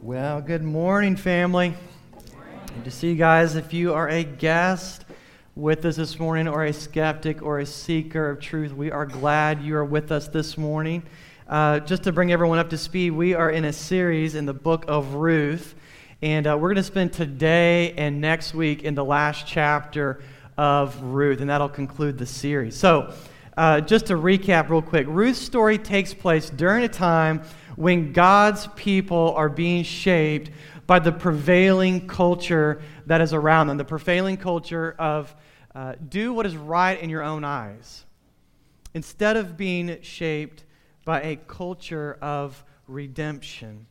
Well, good morning, family. Good to see you guys. If you are a guest with us this morning, or a skeptic, or a seeker of truth, we are glad you are with us this morning. Uh, just to bring everyone up to speed, we are in a series in the book of Ruth, and uh, we're going to spend today and next week in the last chapter of Ruth, and that'll conclude the series. So, uh, just to recap real quick, Ruth's story takes place during a time when God's people are being shaped by the prevailing culture that is around them, the prevailing culture of uh, do what is right in your own eyes, instead of being shaped by a culture of redemption.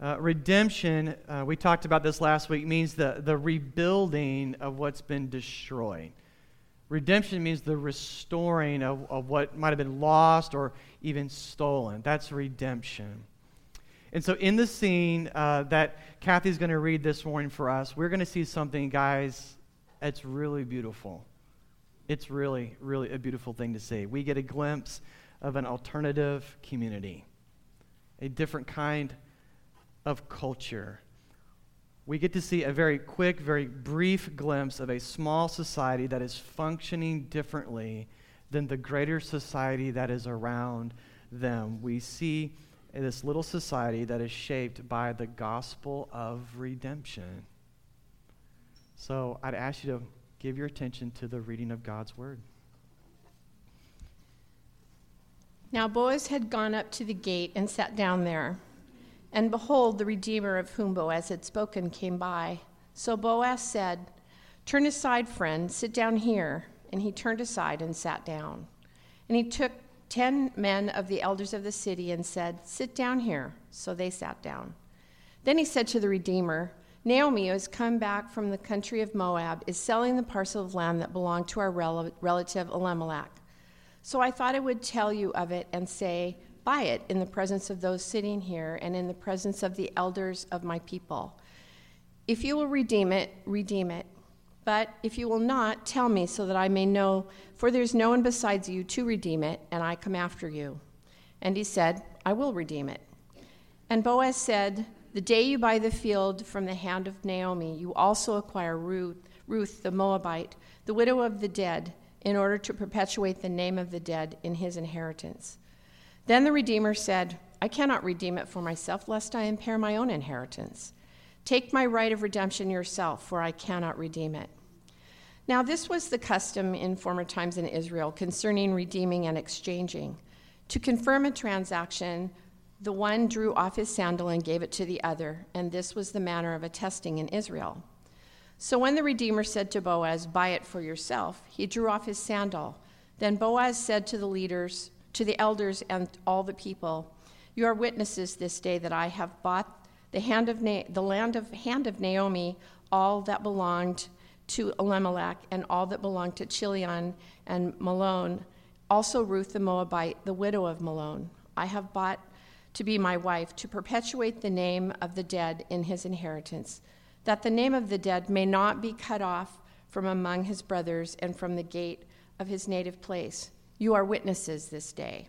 Uh, redemption, uh, we talked about this last week, means the, the rebuilding of what's been destroyed. Redemption means the restoring of, of what might have been lost or even stolen. That's redemption. And so, in the scene uh, that Kathy's going to read this morning for us, we're going to see something, guys, that's really beautiful. It's really, really a beautiful thing to see. We get a glimpse of an alternative community, a different kind of culture we get to see a very quick, very brief glimpse of a small society that is functioning differently than the greater society that is around them. We see this little society that is shaped by the gospel of redemption. So I'd ask you to give your attention to the reading of God's word. Now Boaz had gone up to the gate and sat down there. And behold, the Redeemer of whom Boaz had spoken came by. So Boaz said, Turn aside, friend, sit down here. And he turned aside and sat down. And he took ten men of the elders of the city and said, Sit down here. So they sat down. Then he said to the Redeemer, Naomi, who has come back from the country of Moab, is selling the parcel of land that belonged to our rel- relative Elimelech. So I thought I would tell you of it and say, buy it in the presence of those sitting here and in the presence of the elders of my people. If you will redeem it, redeem it. But if you will not, tell me so that I may know, for there's no one besides you to redeem it, and I come after you. And he said, I will redeem it. And Boaz said, The day you buy the field from the hand of Naomi, you also acquire Ruth, Ruth the Moabite, the widow of the dead, in order to perpetuate the name of the dead in his inheritance. Then the Redeemer said, I cannot redeem it for myself, lest I impair my own inheritance. Take my right of redemption yourself, for I cannot redeem it. Now, this was the custom in former times in Israel concerning redeeming and exchanging. To confirm a transaction, the one drew off his sandal and gave it to the other, and this was the manner of attesting in Israel. So when the Redeemer said to Boaz, Buy it for yourself, he drew off his sandal. Then Boaz said to the leaders, to the elders and all the people, You are witnesses this day that I have bought the, hand of Na- the land of hand of Naomi, all that belonged to Elimelech, and all that belonged to Chilion and Mahlon, also Ruth the Moabite, the widow of Mahlon. I have bought to be my wife, to perpetuate the name of the dead in his inheritance, that the name of the dead may not be cut off from among his brothers and from the gate of his native place. You are witnesses this day.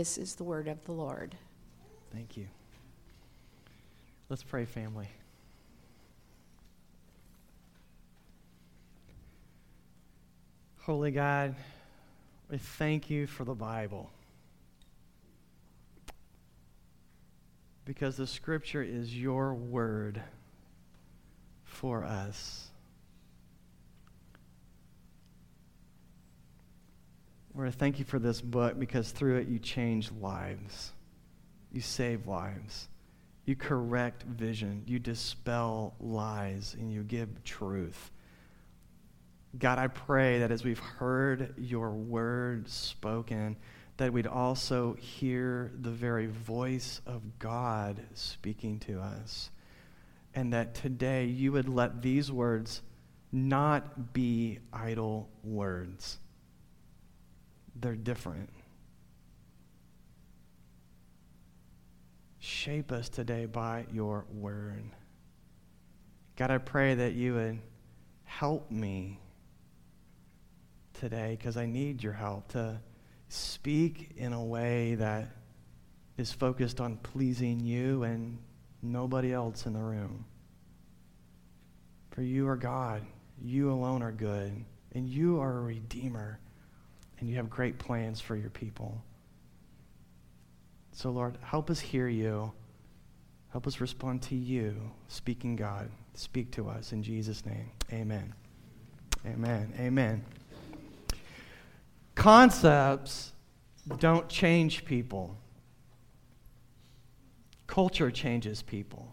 This is the word of the Lord. Thank you. Let's pray, family. Holy God, we thank you for the Bible. Because the scripture is your word for us. Lord, I thank you for this book because through it you change lives, you save lives, you correct vision, you dispel lies, and you give truth. God, I pray that as we've heard your word spoken, that we'd also hear the very voice of God speaking to us. and that today you would let these words not be idle words. They're different. Shape us today by your word. God, I pray that you would help me today because I need your help to speak in a way that is focused on pleasing you and nobody else in the room. For you are God. You alone are good. And you are a redeemer. And you have great plans for your people. So, Lord, help us hear you. Help us respond to you, speaking God. Speak to us in Jesus' name. Amen. Amen. Amen. Concepts don't change people. Culture changes people.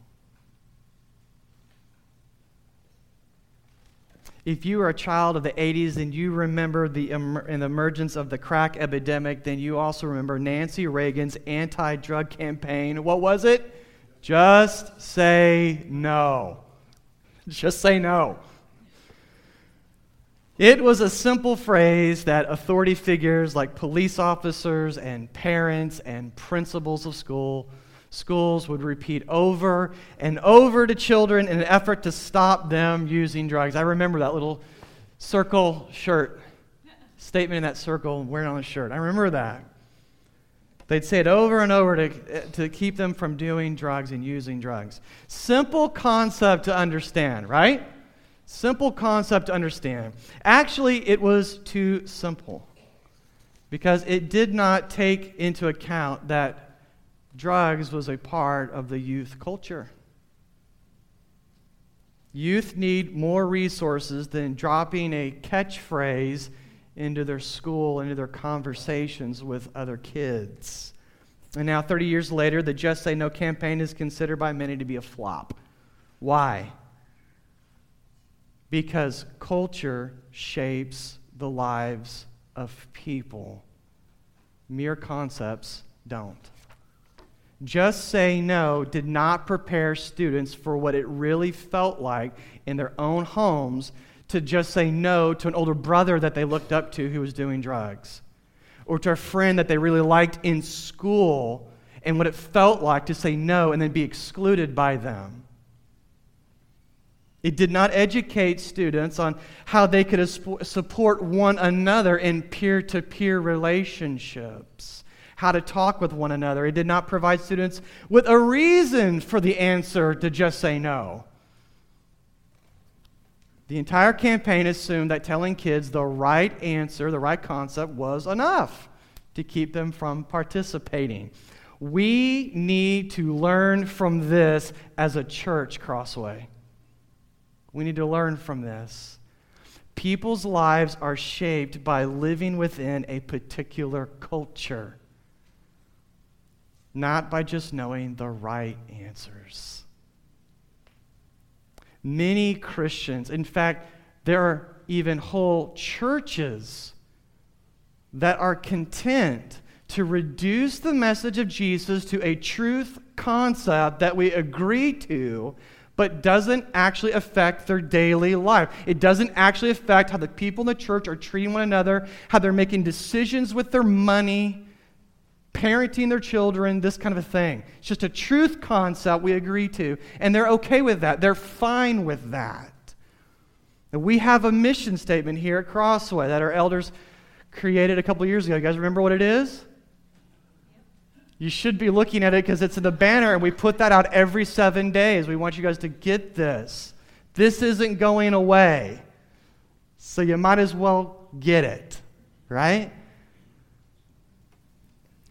If you are a child of the 80s and you remember the, em- emergence of the crack epidemic, then you also remember Nancy Reagan's anti drug campaign. What was it? Just say no. Just say no. It was a simple phrase that authority figures like police officers and parents and principals of school schools would repeat over and over to children in an effort to stop them using drugs. I remember that little circle shirt statement in that circle wearing on a shirt. I remember that. They'd say it over and over to, to keep them from doing drugs and using drugs. Simple concept to understand, right? Simple concept to understand. Actually, it was too simple because it did not take into account that drugs was a part of the youth culture. Youth need more resources than dropping a catchphrase into their school, into their conversations with other kids. And now, 30 years later, the Just Say No campaign is considered by many to be a flop. Why? Because culture shapes the lives of people, mere concepts don't. Just Say No did not prepare students for what it really felt like in their own homes to just say no to an older brother that they looked up to who was doing drugs, or to a friend that they really liked in school, and what it felt like to say no and then be excluded by them. It did not educate students on how they could support one another in peer to peer relationships how to talk with one another. It did not provide students with a reason for the answer to just say no. The entire campaign assumed that telling kids the right answer, the right concept, was enough to keep them from participating. We need to learn from this as a church, Crossway. We need to learn from this. People's lives are shaped by living within a particular culture not by just knowing the right answers. Many Christians, in fact, there are even whole churches that are content to reduce the message of Jesus to a truth concept that we agree to, but doesn't actually affect their daily life. It doesn't actually affect how the people in the church are treating one another, how they're making decisions with their money, parenting their children, this kind of a thing. It's just a truth concept we agree to, and they're okay with that. They're fine with that. And we have a mission statement here at Crossway that our elders created a couple years ago. You guys remember what it is? You should be looking at it because it's in the banner, and we put that out every seven days. We want you guys to get this. This isn't going away. So you might as well get it, right?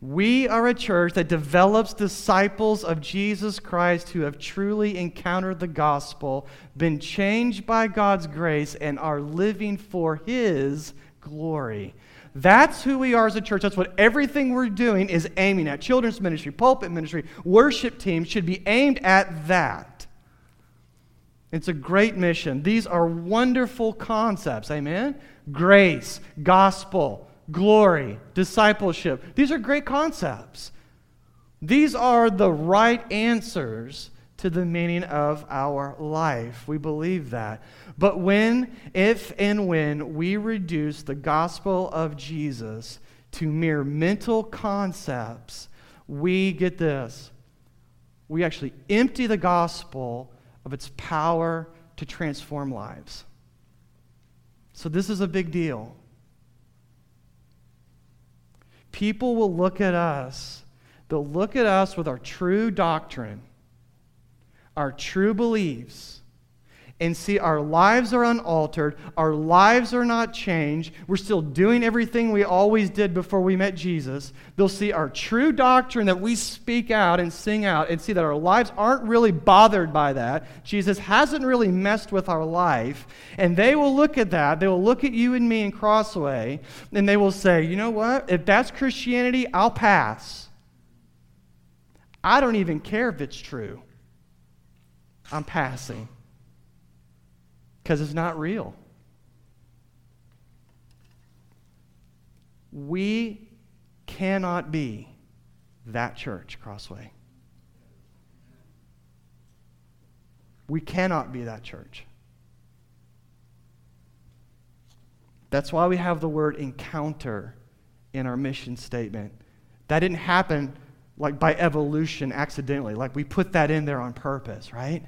We are a church that develops disciples of Jesus Christ who have truly encountered the gospel, been changed by God's grace, and are living for His glory. That's who we are as a church. That's what everything we're doing is aiming at. Children's ministry, pulpit ministry, worship teams should be aimed at that. It's a great mission. These are wonderful concepts. Amen? Grace, gospel, glory, discipleship. These are great concepts. These are the right answers to the meaning of our life. We believe that. But when, if, and when we reduce the gospel of Jesus to mere mental concepts, we get this. We actually empty the gospel of its power to transform lives. So, this is a big deal. People will look at us, they'll look at us with our true doctrine, our true beliefs and see our lives are unaltered, our lives are not changed, we're still doing everything we always did before we met Jesus. They'll see our true doctrine that we speak out and sing out and see that our lives aren't really bothered by that. Jesus hasn't really messed with our life. And they will look at that, they will look at you and me in Crossway, and they will say, you know what? If that's Christianity, I'll pass. I don't even care if it's true. I'm passing because it's not real. We cannot be that church, Crossway. We cannot be that church. That's why we have the word encounter in our mission statement. That didn't happen like by evolution accidentally. Like we put that in there on purpose, right?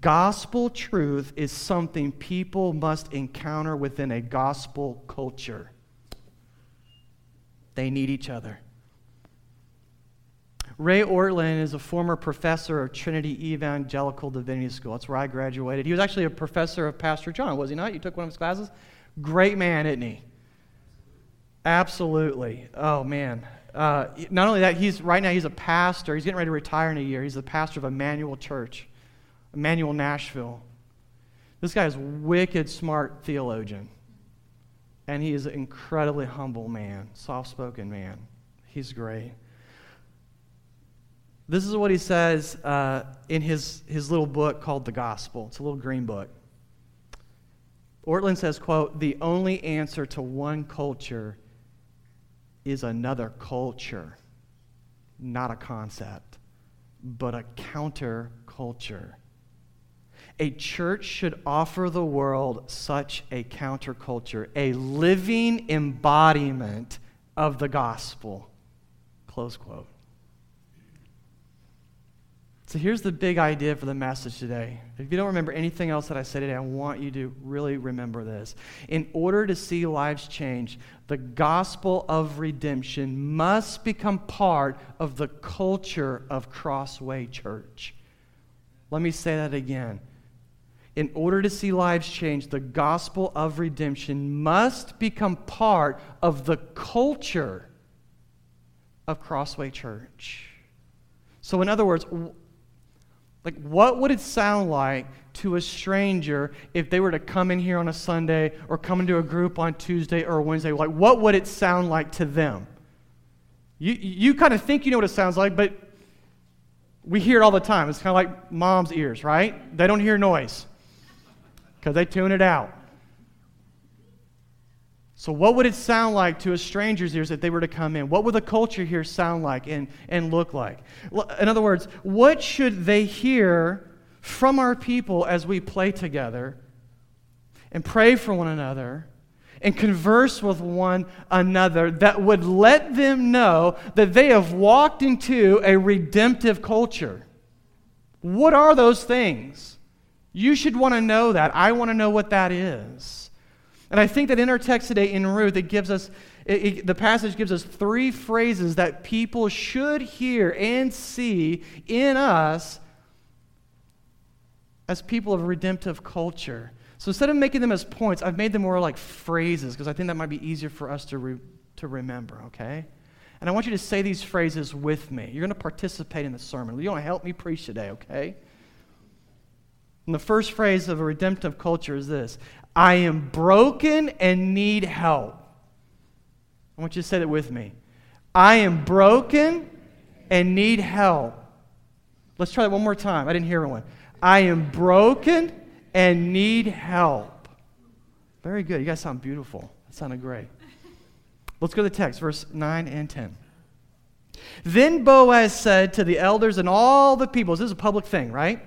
Gospel truth is something people must encounter within a gospel culture. They need each other. Ray Ortlund is a former professor of Trinity Evangelical Divinity School. That's where I graduated. He was actually a professor of Pastor John, was he not? You took one of his classes? Great man, isn't he? Absolutely. Oh, man. Uh, not only that, he's right now he's a pastor. He's getting ready to retire in a year. He's the pastor of Immanuel Church. Immanuel Nashville. This guy is wicked smart theologian. And he is an incredibly humble man, soft spoken man. He's great. This is what he says uh, in his, his little book called The Gospel. It's a little green book. Ortlund says, quote, the only answer to one culture is another culture, not a concept, but a counter culture. A church should offer the world such a counterculture, a living embodiment of the gospel. Close quote. So here's the big idea for the message today. If you don't remember anything else that I said today, I want you to really remember this. In order to see lives change, the gospel of redemption must become part of the culture of Crossway Church. Let me say that again in order to see lives change, the gospel of redemption must become part of the culture of Crossway Church. So, in other words, like, what would it sound like to a stranger if they were to come in here on a Sunday or come into a group on Tuesday or Wednesday? Like, what would it sound like to them? You, you kind of think you know what it sounds like, but we hear it all the time. It's kind of like mom's ears, right? They don't hear noise because they tune it out. So, what would it sound like to a stranger's ears if they were to come in? What would the culture here sound like and, and look like? In other words, what should they hear from our people as we play together and pray for one another and converse with one another that would let them know that they have walked into a redemptive culture? What are those things? You should want to know that. I want to know what that is. And I think that in our text today in Ruth, it gives us, it, it, the passage gives us three phrases that people should hear and see in us as people of redemptive culture. So instead of making them as points, I've made them more like phrases because I think that might be easier for us to, re, to remember, okay? And I want you to say these phrases with me. You're going to participate in the sermon. You want to help me preach today, okay? And the first phrase of a redemptive culture is this I am broken and need help. I want you to say it with me. I am broken and need help. Let's try that one more time. I didn't hear one. I am broken and need help. Very good. You guys sound beautiful. That sounded great. Let's go to the text, verse 9 and 10. Then Boaz said to the elders and all the people, this is a public thing, right?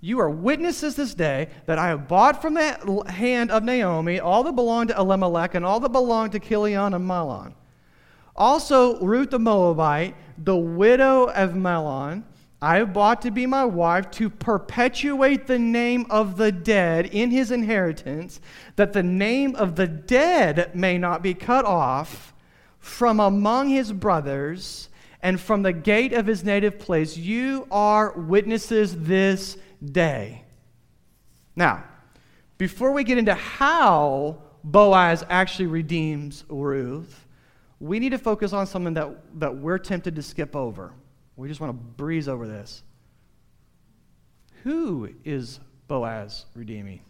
You are witnesses this day that I have bought from the hand of Naomi all that belonged to Elimelech and all that belonged to Chilion and Mahlon. Also, Ruth the Moabite, the widow of Mahlon, I have bought to be my wife to perpetuate the name of the dead in his inheritance, that the name of the dead may not be cut off from among his brothers and from the gate of his native place. You are witnesses this day. Now, before we get into how Boaz actually redeems Ruth, we need to focus on something that, that we're tempted to skip over. We just want to breeze over this. Who is Boaz redeeming?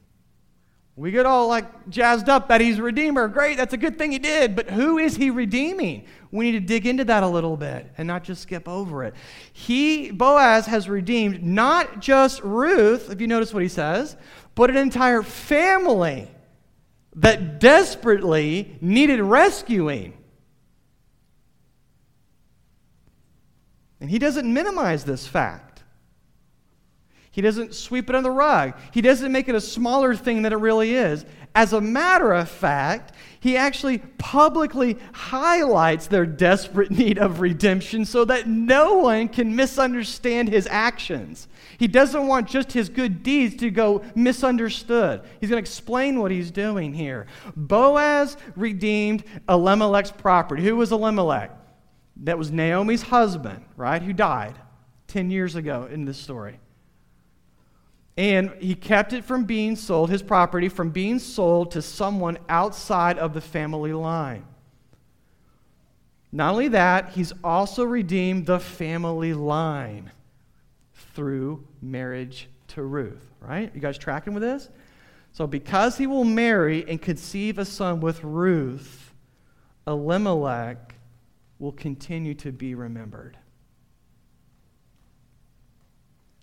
We get all like jazzed up that he's a redeemer. Great, that's a good thing he did. But who is he redeeming? We need to dig into that a little bit and not just skip over it. He, Boaz, has redeemed not just Ruth, if you notice what he says, but an entire family that desperately needed rescuing. And he doesn't minimize this fact. He doesn't sweep it under the rug. He doesn't make it a smaller thing than it really is. As a matter of fact, he actually publicly highlights their desperate need of redemption so that no one can misunderstand his actions. He doesn't want just his good deeds to go misunderstood. He's going to explain what he's doing here. Boaz redeemed Elimelech's property. Who was Elimelech? That was Naomi's husband, right? Who died 10 years ago in this story. And he kept it from being sold, his property from being sold to someone outside of the family line. Not only that, he's also redeemed the family line through marriage to Ruth, right? You guys tracking with this? So, because he will marry and conceive a son with Ruth, Elimelech will continue to be remembered.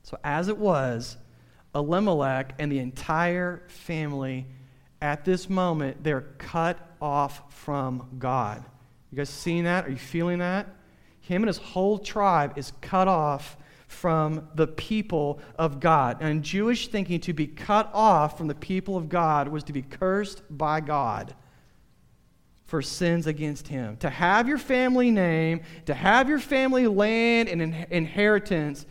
So, as it was, Elimelech and the entire family at this moment, they're cut off from God. You guys seeing that? Are you feeling that? Him and his whole tribe is cut off from the people of God. And in Jewish thinking, to be cut off from the people of God was to be cursed by God for sins against him. To have your family name, to have your family land and inheritance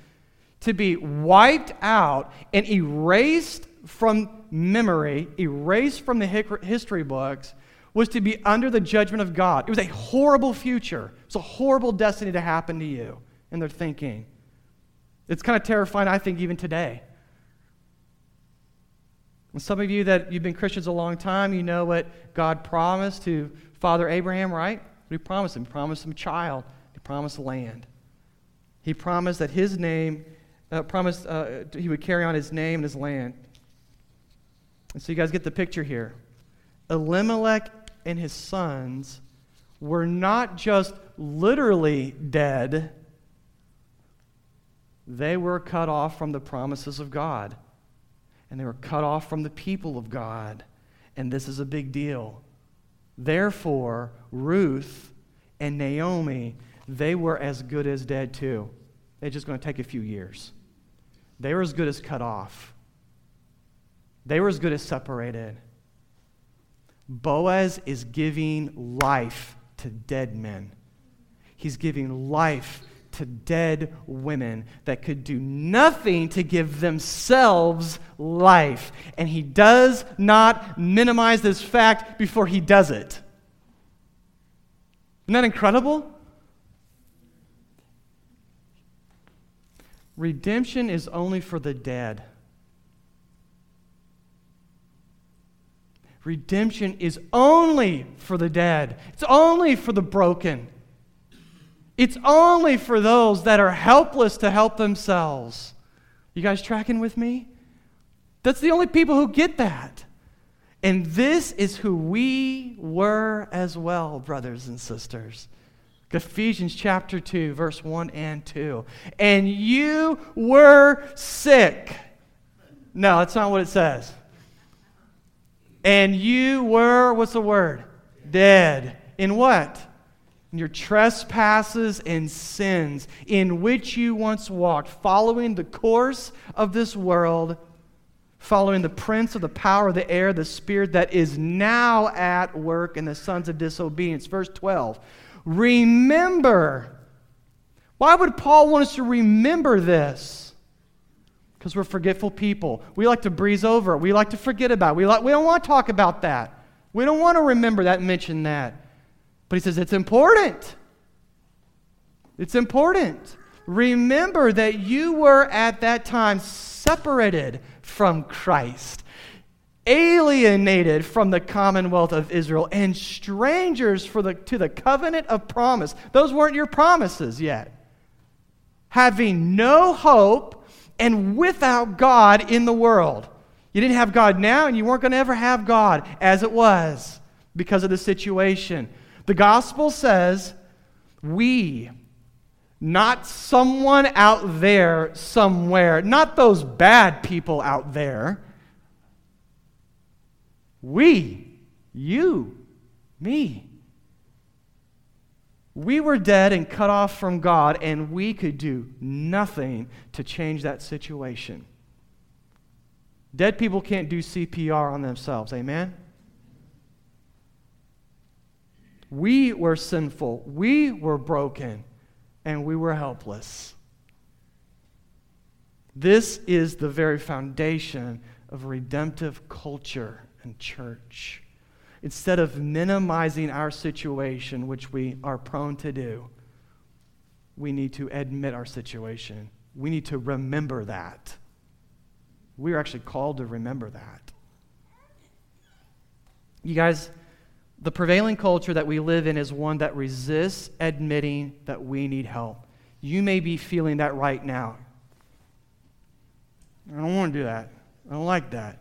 to be wiped out and erased from memory, erased from the history books, was to be under the judgment of God. It was a horrible future. It's a horrible destiny to happen to you. And they're thinking. It's kind of terrifying, I think, even today. And some of you that you've been Christians a long time, you know what God promised to Father Abraham, right? What he promised him? He promised him a child. He promised land. He promised that his name uh, promised uh, he would carry on his name and his land. And so you guys get the picture here. Elimelech and his sons were not just literally dead, they were cut off from the promises of God. And they were cut off from the people of God. And this is a big deal. Therefore, Ruth and Naomi, they were as good as dead too. They're just going to take a few years. They were as good as cut off, they were as good as separated. Boaz is giving life to dead men. He's giving life to dead women that could do nothing to give themselves life. And he does not minimize this fact before he does it. Isn't that incredible? Redemption is only for the dead. Redemption is only for the dead. It's only for the broken. It's only for those that are helpless to help themselves. You guys tracking with me? That's the only people who get that. And this is who we were as well, brothers and sisters. Ephesians chapter 2, verse 1 and 2. And you were sick. No, that's not what it says. And you were, what's the word? Dead. In what? In your trespasses and sins in which you once walked, following the course of this world, following the prince of the power of the air, the spirit that is now at work in the sons of disobedience. Verse 12. Remember. Why would Paul want us to remember this? Because we're forgetful people. We like to breeze over it. We like to forget about it. We, like, we don't want to talk about that. We don't want to remember that mention that. But he says it's important. It's important. Remember that you were at that time separated from Christ, alienated from the commonwealth of Israel, and strangers for the, to the covenant of promise. Those weren't your promises yet. Having no hope and without God in the world. You didn't have God now, and you weren't going to ever have God as it was because of the situation. The gospel says, we, not someone out there somewhere, not those bad people out there. We, you, me. We were dead and cut off from God, and we could do nothing to change that situation. Dead people can't do CPR on themselves. Amen? We were sinful, we were broken, and we were helpless. This is the very foundation of redemptive culture and church. Instead of minimizing our situation, which we are prone to do, we need to admit our situation. We need to remember that. We are actually called to remember that. You guys, the prevailing culture that we live in is one that resists admitting that we need help. You may be feeling that right now. I don't want to do that. I don't like that.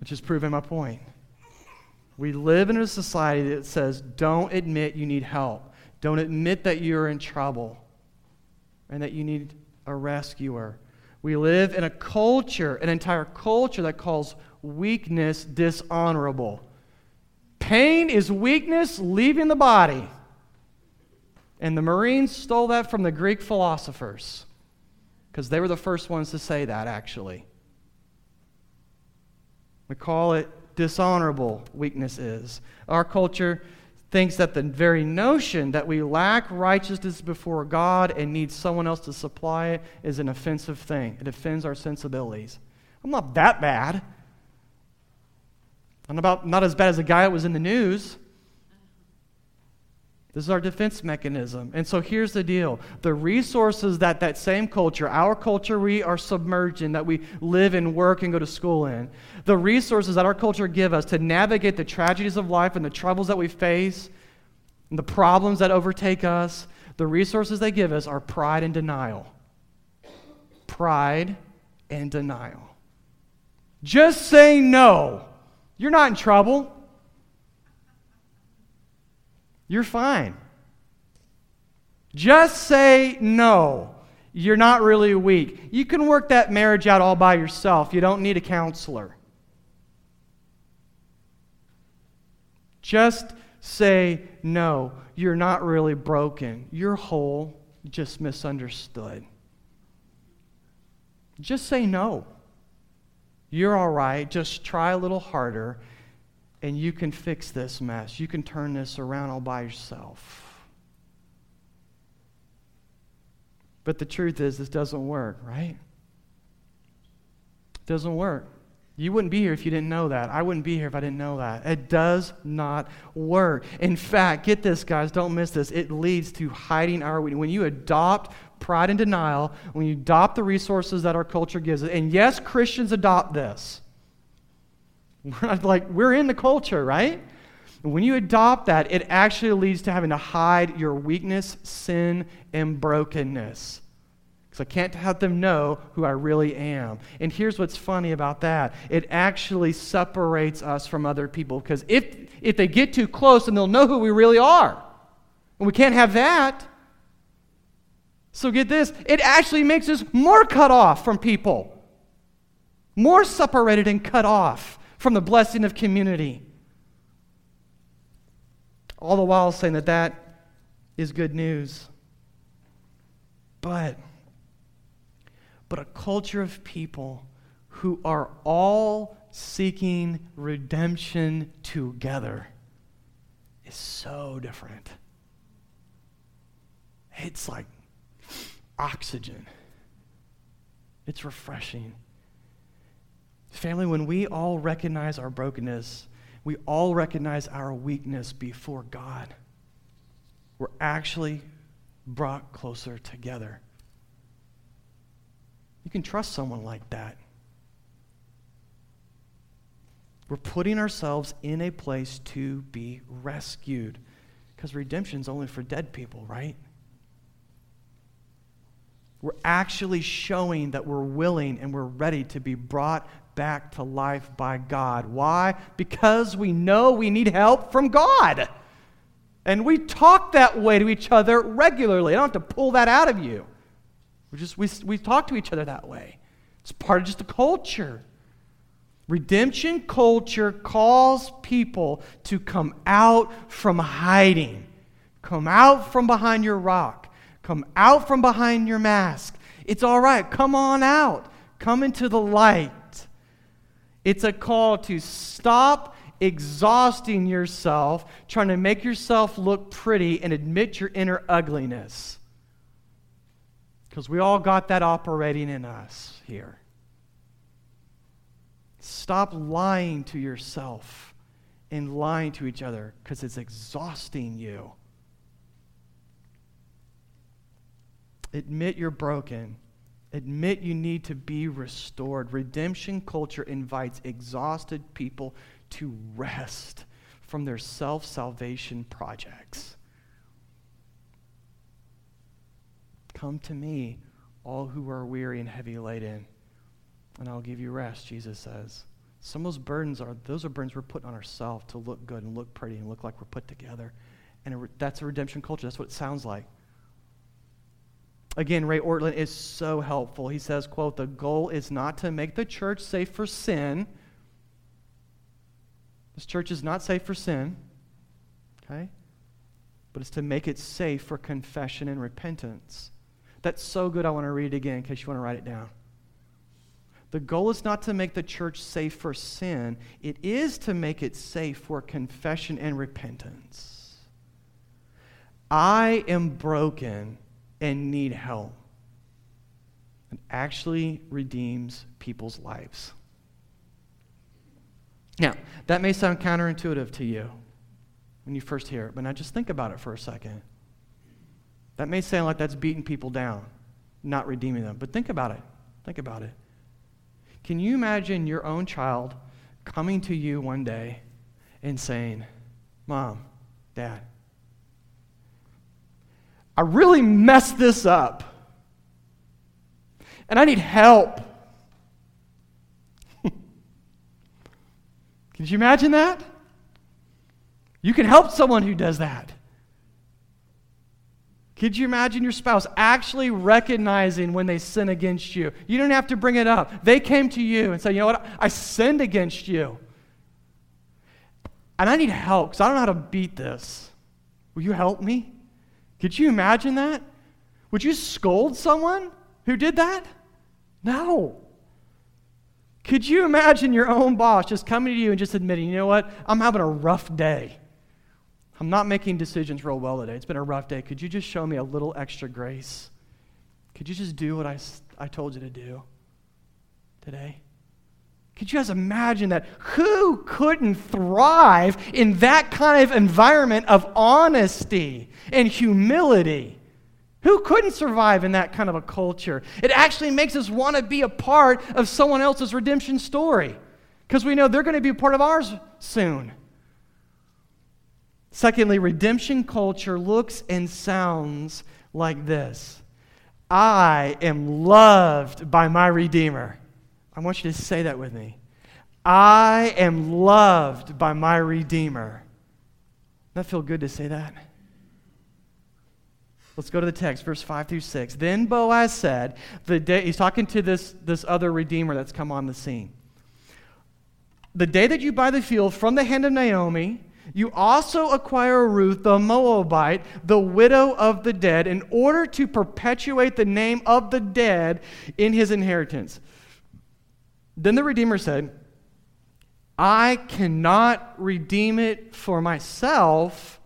Which is proving my point. We live in a society that says, don't admit you need help. Don't admit that you're in trouble and that you need a rescuer. We live in a culture, an entire culture that calls weakness dishonorable. Pain is weakness leaving the body. And the Marines stole that from the Greek philosophers because they were the first ones to say that, actually. We call it dishonorable weakness is. Our culture thinks that the very notion that we lack righteousness before God and need someone else to supply it is an offensive thing. It offends our sensibilities. I'm not that bad. I'm about, not as bad as the guy that was in the news. This is our defense mechanism. And so here's the deal the resources that that same culture, our culture we are submerged in, that we live and work and go to school in, the resources that our culture give us to navigate the tragedies of life and the troubles that we face and the problems that overtake us, the resources they give us are pride and denial. Pride and denial. Just say no. You're not in trouble. You're fine. Just say no. You're not really weak. You can work that marriage out all by yourself. You don't need a counselor. Just say no. You're not really broken. You're whole, just misunderstood. Just say no. You're all right. Just try a little harder, and you can fix this mess. You can turn this around all by yourself. But the truth is, this doesn't work, right? It doesn't work. You wouldn't be here if you didn't know that. I wouldn't be here if I didn't know that. It does not work. In fact, get this, guys, don't miss this. It leads to hiding our. When you adopt pride and denial, when you adopt the resources that our culture gives us, and yes, Christians adopt this. We're like, we're in the culture, right? When you adopt that, it actually leads to having to hide your weakness, sin, and brokenness. Because I can't let them know who I really am. And here's what's funny about that it actually separates us from other people. Because if, if they get too close, then they'll know who we really are. And we can't have that. So get this it actually makes us more cut off from people, more separated and cut off from the blessing of community. All the while saying that that is good news. But, but a culture of people who are all seeking redemption together is so different. It's like oxygen, it's refreshing. Family, when we all recognize our brokenness, we all recognize our weakness before God, we're actually brought closer together. You can trust someone like that. We're putting ourselves in a place to be rescued. Because redemption's only for dead people, right? We're actually showing that we're willing and we're ready to be brought back to life by God. Why? Because we know we need help from God. And we talk that way to each other regularly. I don't have to pull that out of you. We just we, we talk to each other that way. It's part of just the culture. Redemption culture calls people to come out from hiding, come out from behind your rock, come out from behind your mask. It's all right. Come on out. Come into the light. It's a call to stop exhausting yourself, trying to make yourself look pretty and admit your inner ugliness. Because we all got that operating in us here. Stop lying to yourself and lying to each other because it's exhausting you. Admit you're broken. Admit you need to be restored. Redemption culture invites exhausted people to rest from their self salvation projects. Come to me, all who are weary and heavy laden, and I'll give you rest, Jesus says. Some of those burdens are those are burdens we're putting on ourselves to look good and look pretty and look like we're put together. And that's a redemption culture. That's what it sounds like. Again, Ray Ortlund is so helpful. He says, quote, the goal is not to make the church safe for sin. This church is not safe for sin, okay? But it's to make it safe for confession and repentance. That's so good, I want to read it again in case you want to write it down. The goal is not to make the church safe for sin, it is to make it safe for confession and repentance. I am broken and need help. It actually redeems people's lives. Now, that may sound counterintuitive to you when you first hear it, but now just think about it for a second. That may sound like that's beating people down, not redeeming them, but think about it. Think about it. Can you imagine your own child coming to you one day and saying, Mom, Dad, I really messed this up. And I need help. Can you imagine that? You can help someone who does that. Could you imagine your spouse actually recognizing when they sin against you? You don't have to bring it up. They came to you and said, You know what? I sinned against you. And I need help because I don't know how to beat this. Will you help me? Could you imagine that? Would you scold someone who did that? No. Could you imagine your own boss just coming to you and just admitting, you know what? I'm having a rough day. I'm not making decisions real well today. It's been a rough day. Could you just show me a little extra grace? Could you just do what I, I told you to do today? Could you guys imagine that? Who couldn't thrive in that kind of environment of honesty and humility? Who couldn't survive in that kind of a culture? It actually makes us want to be a part of someone else's redemption story because we know they're going to be a part of ours soon. Secondly, redemption culture looks and sounds like this I am loved by my Redeemer. I want you to say that with me. I am loved by my Redeemer. Doesn't that feel good to say that? Let's go to the text, verse 5 through 6. Then Boaz said, the day, he's talking to this, this other Redeemer that's come on the scene. The day that you buy the field from the hand of Naomi, you also acquire Ruth the Moabite, the widow of the dead, in order to perpetuate the name of the dead in his inheritance. Then the Redeemer said, I cannot redeem it for myself,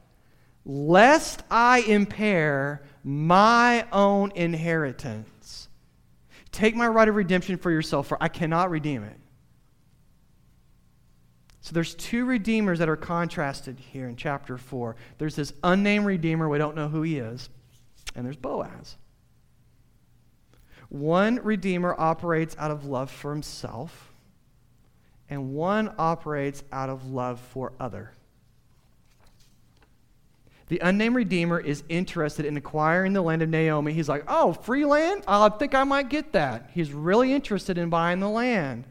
lest I impair my own inheritance. Take my right of redemption for yourself, for I cannot redeem it. So there's two redeemers that are contrasted here in chapter 4. There's this unnamed redeemer, we don't know who he is, and there's Boaz. One redeemer operates out of love for himself, and one operates out of love for other. The unnamed redeemer is interested in acquiring the land of Naomi. He's like, "Oh, free land? I think I might get that." He's really interested in buying the land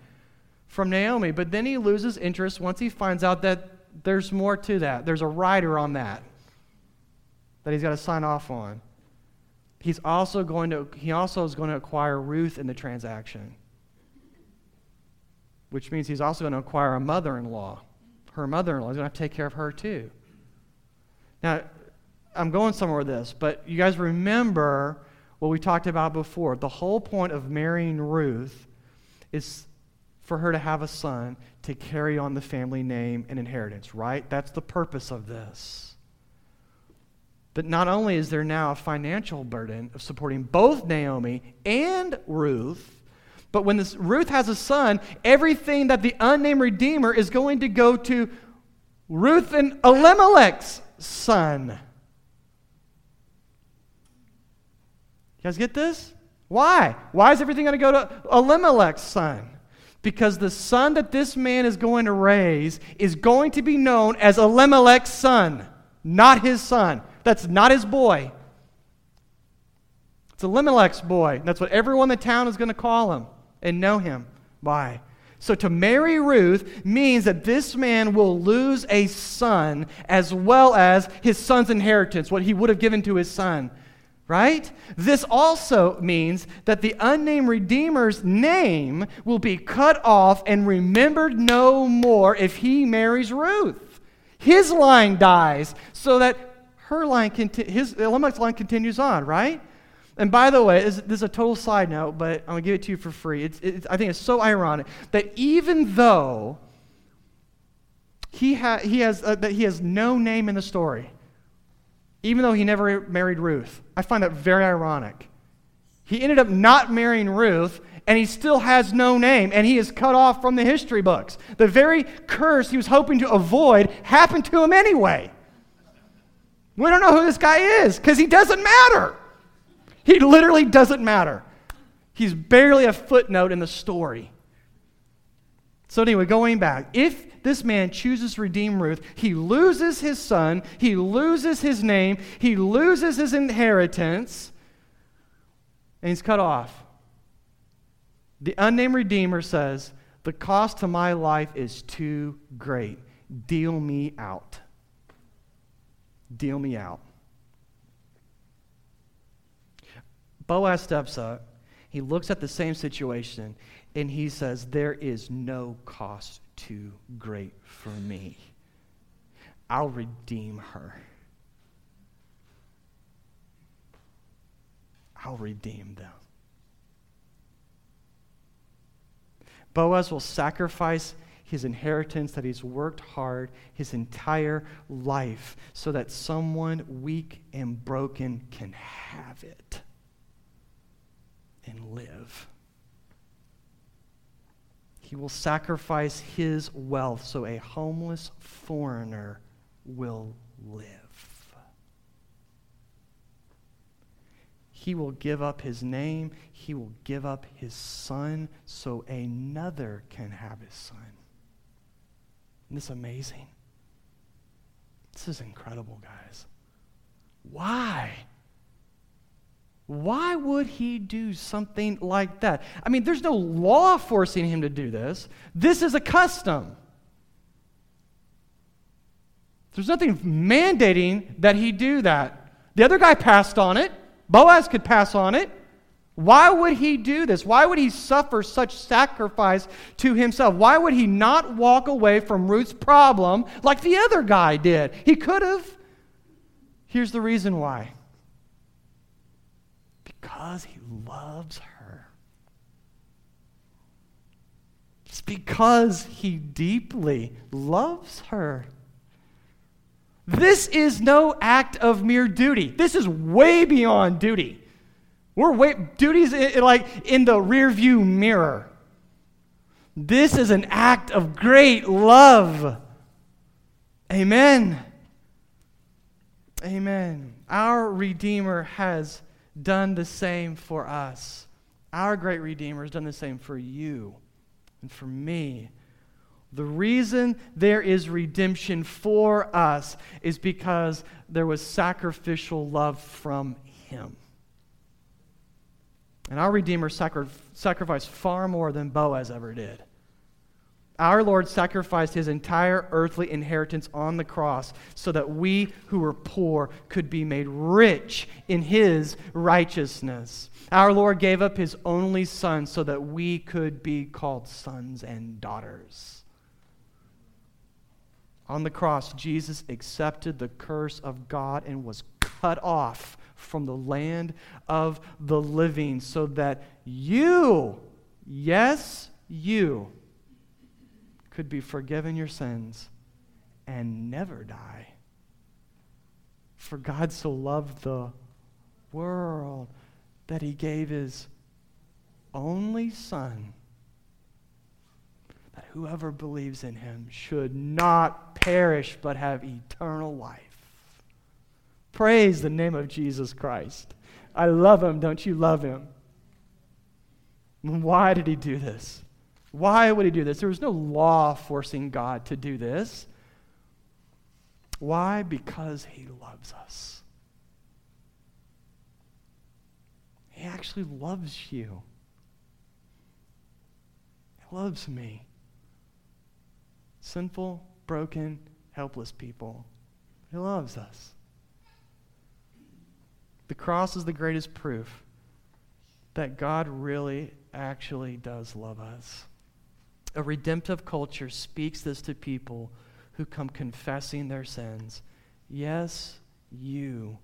from Naomi. But then he loses interest once he finds out that there's more to that. There's a rider on that that he's got to sign off on. He's also going to he also is going to acquire Ruth in the transaction. Which means he's also going to acquire a mother-in-law. Her mother-in-law is going to have to take care of her too. Now, I'm going somewhere with this, but you guys remember what we talked about before. The whole point of marrying Ruth is for her to have a son to carry on the family name and inheritance, right? That's the purpose of this. But not only is there now a financial burden of supporting both Naomi and Ruth, but when this, Ruth has a son, everything that the unnamed Redeemer is going to go to Ruth and Elimelech's son. You guys get this? Why? Why is everything going to go to Elimelech's son? because the son that this man is going to raise is going to be known as Elimelech's son, not his son. That's not his boy. It's Elimelech's boy. That's what everyone in the town is going to call him and know him by. So to marry Ruth means that this man will lose a son as well as his son's inheritance, what he would have given to his son right? This also means that the unnamed Redeemer's name will be cut off and remembered no more if he marries Ruth. His line dies so that her line, his Elimelech's line continues on, right? And by the way, this, is a total side note, but I'm going to give it to you for free. It's, it's, I think it's so ironic that even though he, ha- he, has, uh, that he has no name in the story, even though he never married Ruth. I find that very ironic. He ended up not marrying Ruth, and he still has no name, and he is cut off from the history books. The very curse he was hoping to avoid happened to him anyway. We don't know who this guy is because he doesn't matter. He literally doesn't matter. He's barely a footnote in the story. So, anyway, going back, if this man chooses to redeem Ruth, he loses his son, he loses his name, he loses his inheritance, and he's cut off. The unnamed Redeemer says, The cost to my life is too great. Deal me out. Deal me out. Boaz steps up. He looks at the same situation and he says, There is no cost too great for me. I'll redeem her. I'll redeem them. Boaz will sacrifice his inheritance that he's worked hard his entire life so that someone weak and broken can have it and live. He will sacrifice his wealth so a homeless foreigner will live. He will give up his name. He will give up his son so another can have his son. Isn't this amazing? This is incredible, guys. Why? Why would he do something like that? I mean, there's no law forcing him to do this. This is a custom. There's nothing mandating that he do that. The other guy passed on it. Boaz could pass on it, Why would he do this? Why would he suffer such sacrifice to himself? Why would he not walk away from Ruth's problem like the other guy did? He could have. Here's the reason why because he loves her. It's because he deeply loves her. This is no act of mere duty. This is way beyond duty. We're way, duty's in, like in the rearview mirror. This is an act of great love. Amen. Amen. Our Redeemer has done the same for us. Our great Redeemer has done the same for you and for me. The reason there is redemption for us is because there was sacrificial love from Him. And our Redeemer sacri- sacrificed far more than Boaz ever did. Our Lord sacrificed his entire earthly inheritance on the cross so that we who were poor could be made rich in his righteousness. Our Lord gave up his only son so that we could be called sons and daughters. On the cross, Jesus accepted the curse of God and was cut off from the land of the living so that you, yes, you, could be forgiven your sins and never die. For God so loved the world that he gave his only Son, that whoever believes in him should not perish but have eternal life. Praise the name of Jesus Christ. I love him. Don't you love him? Why did he do this? Why would he do this? There was no law forcing God to do this. Why? Because he loves us. He actually loves you. He loves me. Sinful, broken, helpless people. He loves us. The cross is the greatest proof that God really, actually does love us. A redemptive culture speaks this to people who come confessing their sins. Yes, you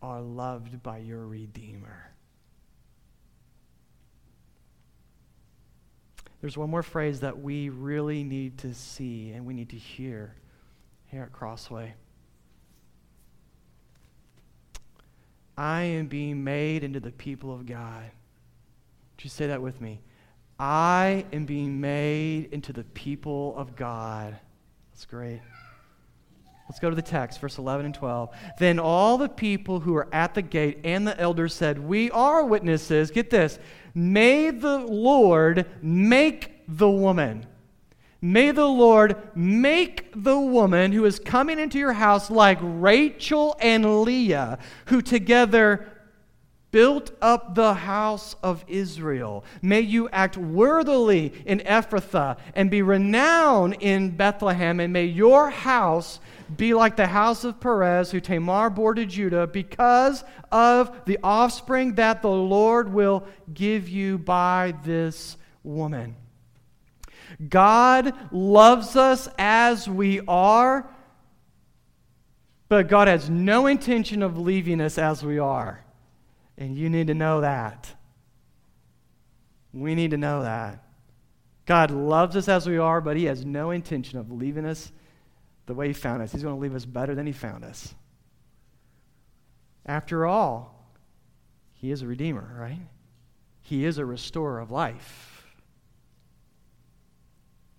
are loved by your Redeemer. There's one more phrase that we really need to see and we need to hear here at Crossway. I am being made into the people of God. Just say that with me? I am being made into the people of God. That's great. Let's go to the text, verse 11 and 12. Then all the people who were at the gate and the elders said, We are witnesses. Get this. May the Lord make the woman. May the Lord make the woman who is coming into your house like Rachel and Leah, who together built up the house of Israel. May you act worthily in Ephrathah and be renowned in Bethlehem, and may your house be like the house of Perez, who Tamar bore to Judah, because of the offspring that the Lord will give you by this woman. God loves us as we are, but God has no intention of leaving us as we are. And you need to know that. We need to know that. God loves us as we are, but He has no intention of leaving us the way He found us. He's going to leave us better than He found us. After all, He is a Redeemer, right? He is a restorer of life.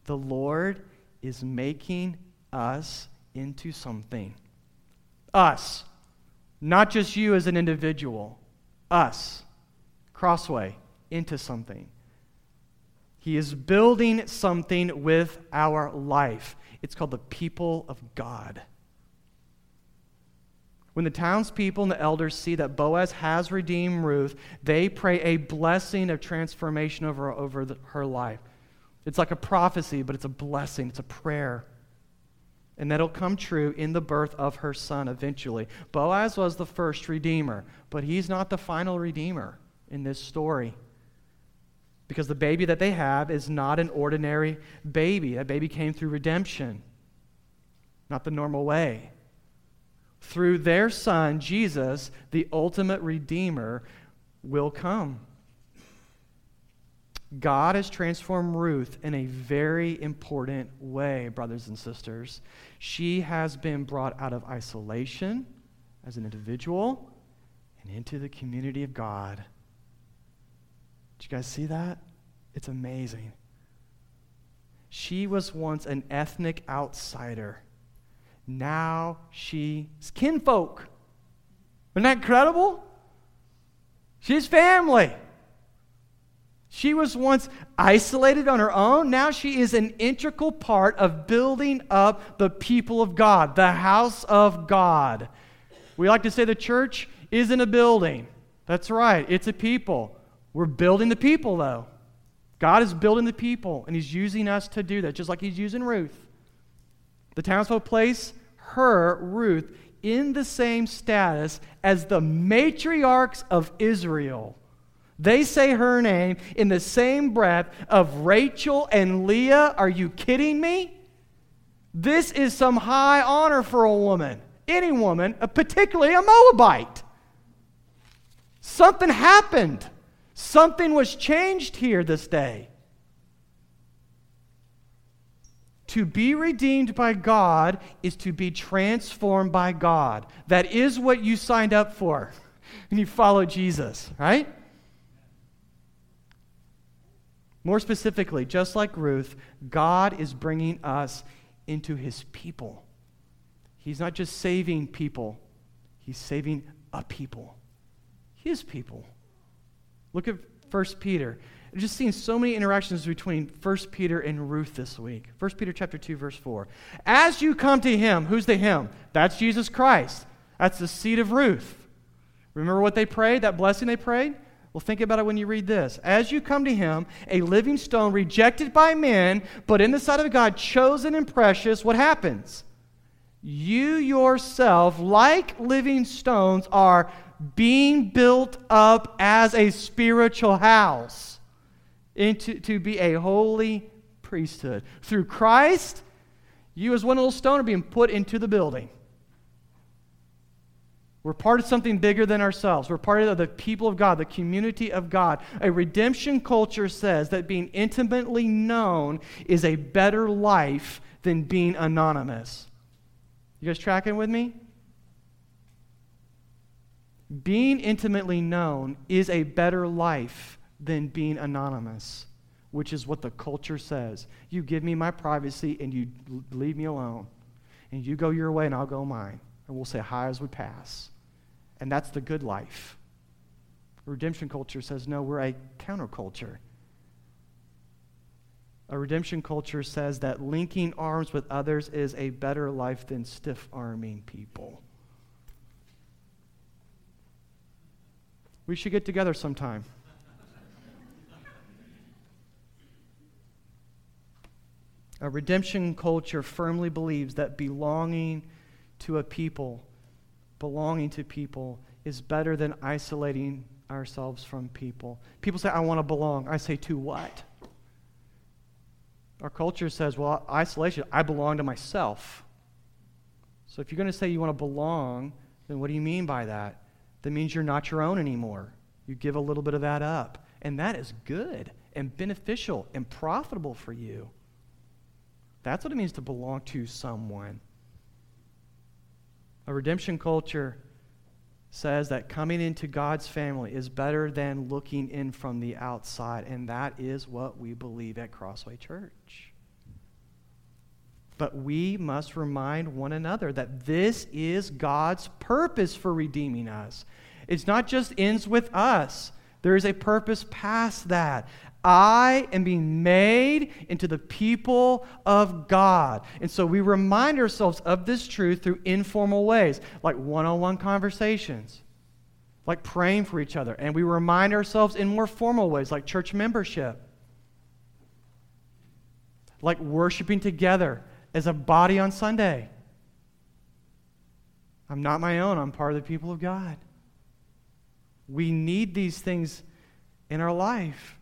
The Lord is making us into something. Us. Not just you as an individual us, Crossway, into something. He is building something with our life. It's called the people of God. When the townspeople and the elders see that Boaz has redeemed Ruth, they pray a blessing of transformation over, over the, her life. It's like a prophecy, but it's a blessing, it's a prayer and that'll come true in the birth of her son eventually. Boaz was the first redeemer, but he's not the final redeemer. in this story. Because the baby that they have is not an ordinary baby. That baby came through redemption, not the normal way. Through their son, Jesus, the ultimate Redeemer, will come. God has transformed Ruth in a very important way, brothers and sisters. She has been brought out of isolation as an individual and into the community of God. Did you guys see that? It's amazing. She was once an ethnic outsider. Now she's kinfolk. Isn't that incredible? She's family. She was once isolated on her own. Now she is an integral part of building up the people of God, the house of God. We like to say the church isn't a building. That's right, it's a people. We're building the people, though. God is building the people, and He's using us to do that, just like He's using Ruth. The townsfolk place her, Ruth, in the same status as the matriarchs of Israel. They say her name in the same breath of Rachel and Leah. Are you kidding me? This is some high honor for a woman, any woman, uh, particularly a Moabite. Something happened. Something was changed here this day. To be redeemed by God is to be transformed by God. That is what you signed up for when you follow Jesus, right? More specifically, just like Ruth, God is bringing us into his people. He's not just saving people, he's saving a people, his people. Look at 1 Peter. I've just seen so many interactions between 1 Peter and Ruth this week. 1 Peter chapter 2 verse 4. As you come to him, who's the him? That's Jesus Christ. That's the seed of Ruth. Remember what they prayed, that blessing they prayed? Well, think about it when you read this. As you come to him, a living stone rejected by men, but in the sight of God, chosen and precious, what happens? You yourself, like living stones, are being built up as a spiritual house into to be a holy priesthood. Through Christ, you as one little stone are being put into the building. We're part of something bigger than ourselves. We're part of the people of God, the community of God. A redemption culture says that being intimately known is a better life than being anonymous. You guys tracking with me? Being intimately known is a better life than being anonymous, which is what the culture says. You give me my privacy and you leave me alone. And you go your way and I'll go mine. And we'll say hi as we pass. And that's the good life. Redemption culture says, no, we're a counterculture. A redemption culture says that linking arms with others is a better life than stiff arming people. We should get together sometime. A redemption culture firmly believes that belonging to a people belonging to people is better than isolating ourselves from people. People say, I want to belong. I say, to what? Our culture says, well, isolation, I belong to myself. So if you're going to say you want to belong, then what do you mean by that? That means you're not your own anymore. You give a little bit of that up. And that is good and beneficial and profitable for you. That's what it means to belong to someone. A redemption culture says that coming into God's family is better than looking in from the outside, and that is what we believe at Crossway Church. But we must remind one another that this is God's purpose for redeeming us. It's not just ends with us. There is a purpose past that. I am being made into the people of God. And so we remind ourselves of this truth through informal ways, like one on one conversations, like praying for each other. And we remind ourselves in more formal ways, like church membership, like worshiping together as a body on Sunday. I'm not my own, I'm part of the people of God. We need these things in our life.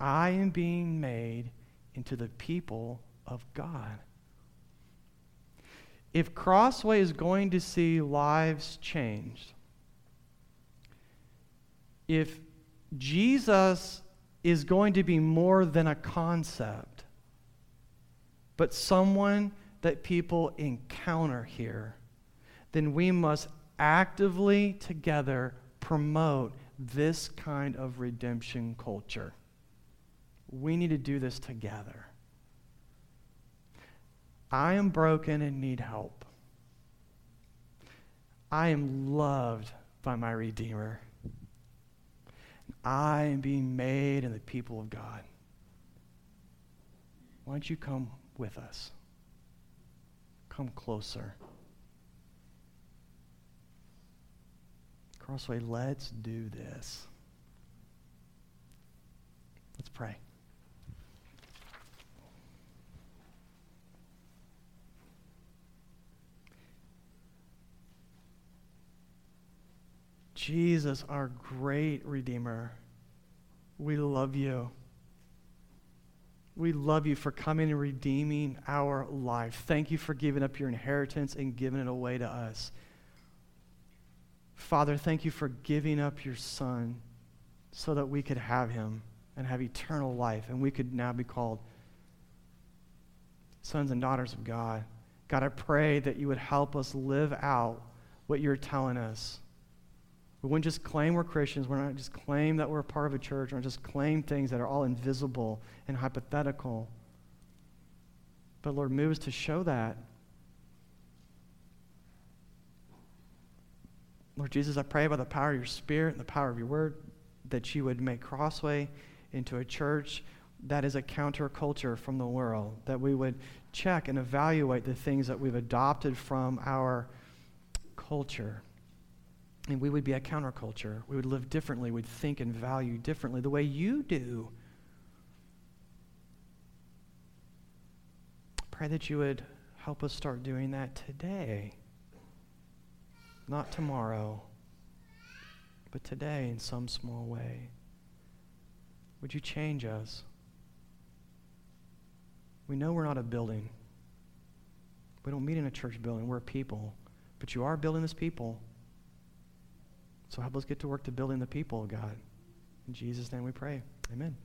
I am being made into the people of God. If Crossway is going to see lives changed, if Jesus is going to be more than a concept, but someone that people encounter here, then we must actively together promote this kind of redemption culture. We need to do this together. I am broken and need help. I am loved by my Redeemer. I am being made in the people of God. Why don't you come with us? Come closer. Crossway, let's do this. Let's pray. Jesus, our great Redeemer, we love you. We love you for coming and redeeming our life. Thank you for giving up your inheritance and giving it away to us. Father, thank you for giving up your Son so that we could have him and have eternal life and we could now be called sons and daughters of God. God, I pray that you would help us live out what you're telling us. We wouldn't just claim we're Christians. We're not just claim that we're a part of a church. We're not just claim things that are all invisible and hypothetical. But Lord, move us to show that. Lord Jesus, I pray by the power of your Spirit and the power of your word that you would make Crossway into a church that is a counterculture from the world, that we would check and evaluate the things that we've adopted from our culture and we would be a counterculture. We would live differently. We'd think and value differently the way you do. Pray that you would help us start doing that today. Not tomorrow, but today in some small way. Would you change us? We know we're not a building. We don't meet in a church building. We're a people. But you are building this people. So help us get to work to building the people God. In Jesus' name we pray. Amen.